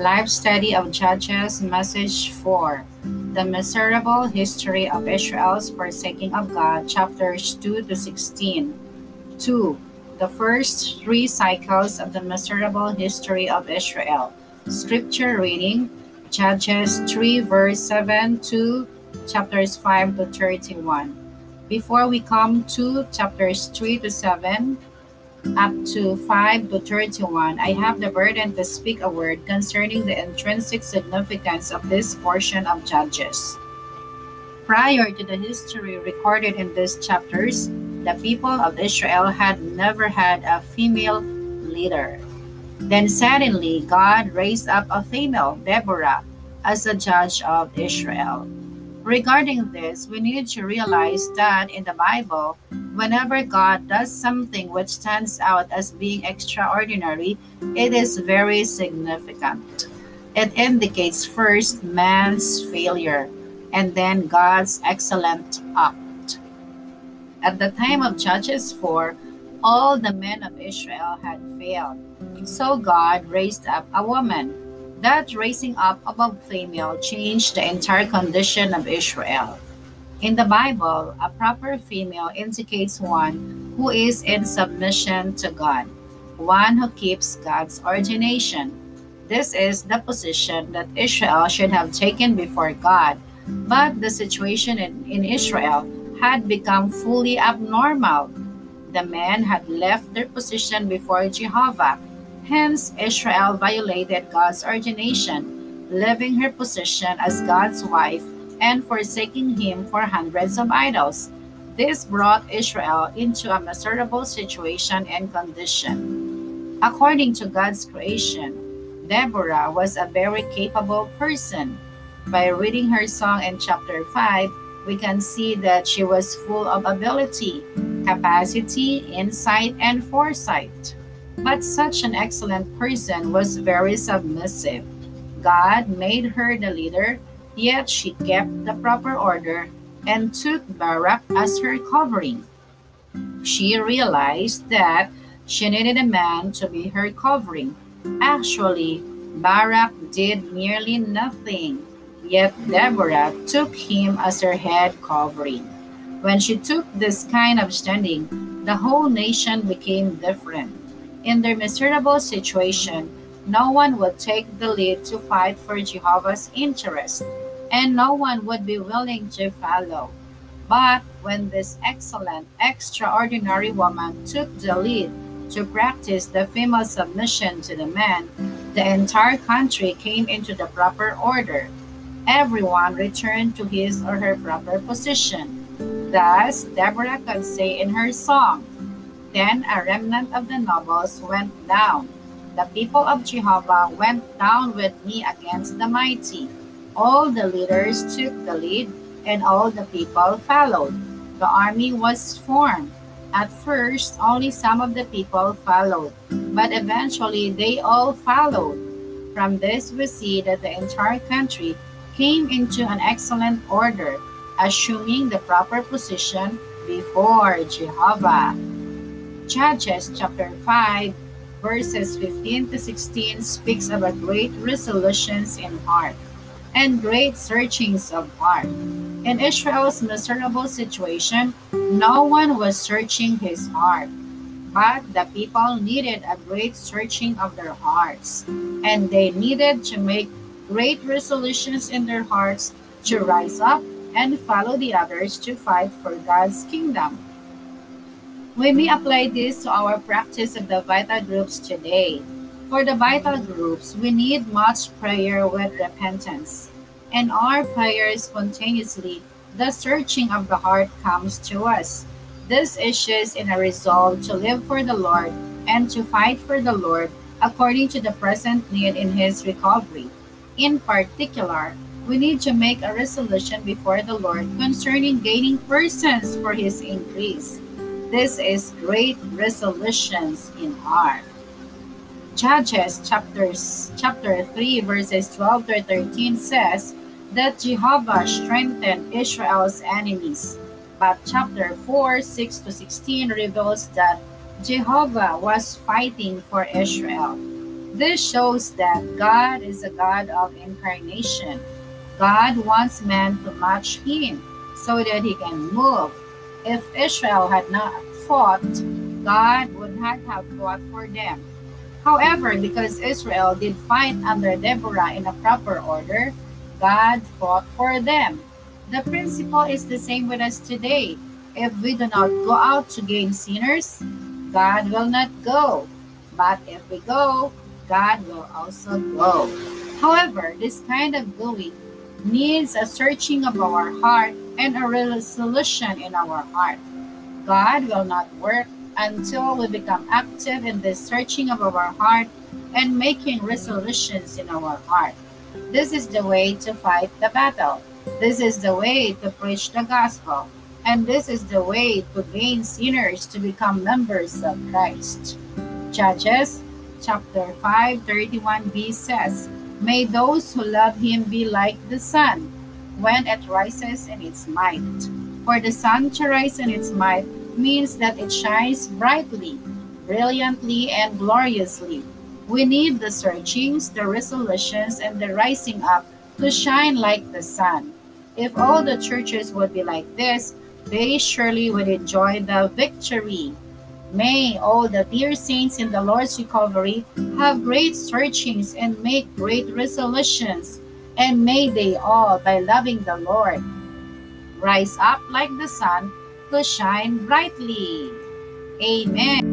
Life Study of Judges, Message 4 The Miserable History of Israel's Forsaking of God, chapters 2 to 16. 2. The first three cycles of the miserable history of Israel. Scripture reading Judges 3, verse 7 to chapters 5 to 31. Before we come to chapters 3 to 7, up to 5 to 31, I have the burden to speak a word concerning the intrinsic significance of this portion of Judges. Prior to the history recorded in these chapters, the people of Israel had never had a female leader. Then suddenly, God raised up a female, Deborah, as a judge of Israel. Regarding this, we need to realize that in the Bible, whenever God does something which stands out as being extraordinary, it is very significant. It indicates first man's failure and then God's excellent act. At the time of Judges 4, all the men of Israel had failed. So God raised up a woman that raising up of a female changed the entire condition of Israel. In the Bible, a proper female indicates one who is in submission to God, one who keeps God's ordination. This is the position that Israel should have taken before God, but the situation in, in Israel had become fully abnormal. The men had left their position before Jehovah Hence, Israel violated God's ordination, leaving her position as God's wife and forsaking him for hundreds of idols. This brought Israel into a miserable situation and condition. According to God's creation, Deborah was a very capable person. By reading her song in chapter 5, we can see that she was full of ability, capacity, insight, and foresight. But such an excellent person was very submissive. God made her the leader, yet she kept the proper order and took Barak as her covering. She realized that she needed a man to be her covering. Actually, Barak did nearly nothing, yet Deborah took him as her head covering. When she took this kind of standing, the whole nation became different. In their miserable situation, no one would take the lead to fight for Jehovah's interest, and no one would be willing to follow. But when this excellent, extraordinary woman took the lead to practice the female submission to the man, the entire country came into the proper order. Everyone returned to his or her proper position. Thus, Deborah could say in her song, then a remnant of the nobles went down. The people of Jehovah went down with me against the mighty. All the leaders took the lead, and all the people followed. The army was formed. At first, only some of the people followed, but eventually they all followed. From this, we see that the entire country came into an excellent order, assuming the proper position before Jehovah. Judges chapter 5, verses 15 to 16 speaks about great resolutions in heart and great searchings of heart. In Israel's miserable situation, no one was searching his heart, but the people needed a great searching of their hearts, and they needed to make great resolutions in their hearts to rise up and follow the others to fight for God's kingdom. We may apply this to our practice of the vital groups today. For the vital groups, we need much prayer with repentance. And our prayer spontaneously, the searching of the heart comes to us. This issues in a resolve to live for the Lord and to fight for the Lord according to the present need in His recovery. In particular, we need to make a resolution before the Lord concerning gaining persons for His increase. This is great resolutions in heart. Judges chapters, chapter 3 verses 12 to 13 says that Jehovah strengthened Israel's enemies. But chapter 4, 6 to 16 reveals that Jehovah was fighting for Israel. This shows that God is a God of incarnation. God wants man to match him so that he can move. If Israel had not fought, God would not have fought for them. However, because Israel did fight under Deborah in a proper order, God fought for them. The principle is the same with us today. If we do not go out to gain sinners, God will not go. But if we go, God will also go. However, this kind of going needs a searching of our heart and a resolution in our heart. God will not work until we become active in the searching of our heart and making resolutions in our heart. This is the way to fight the battle. This is the way to preach the gospel. And this is the way to gain sinners to become members of Christ. Judges chapter 5, 31b says, May those who love him be like the sun, when it rises in its might. For the sun to rise in its might means that it shines brightly, brilliantly, and gloriously. We need the searchings, the resolutions, and the rising up to shine like the sun. If all the churches would be like this, they surely would enjoy the victory May all the dear saints in the Lord's recovery have great searchings and make great resolutions, and may they all, by loving the Lord, rise up like the sun to shine brightly. Amen.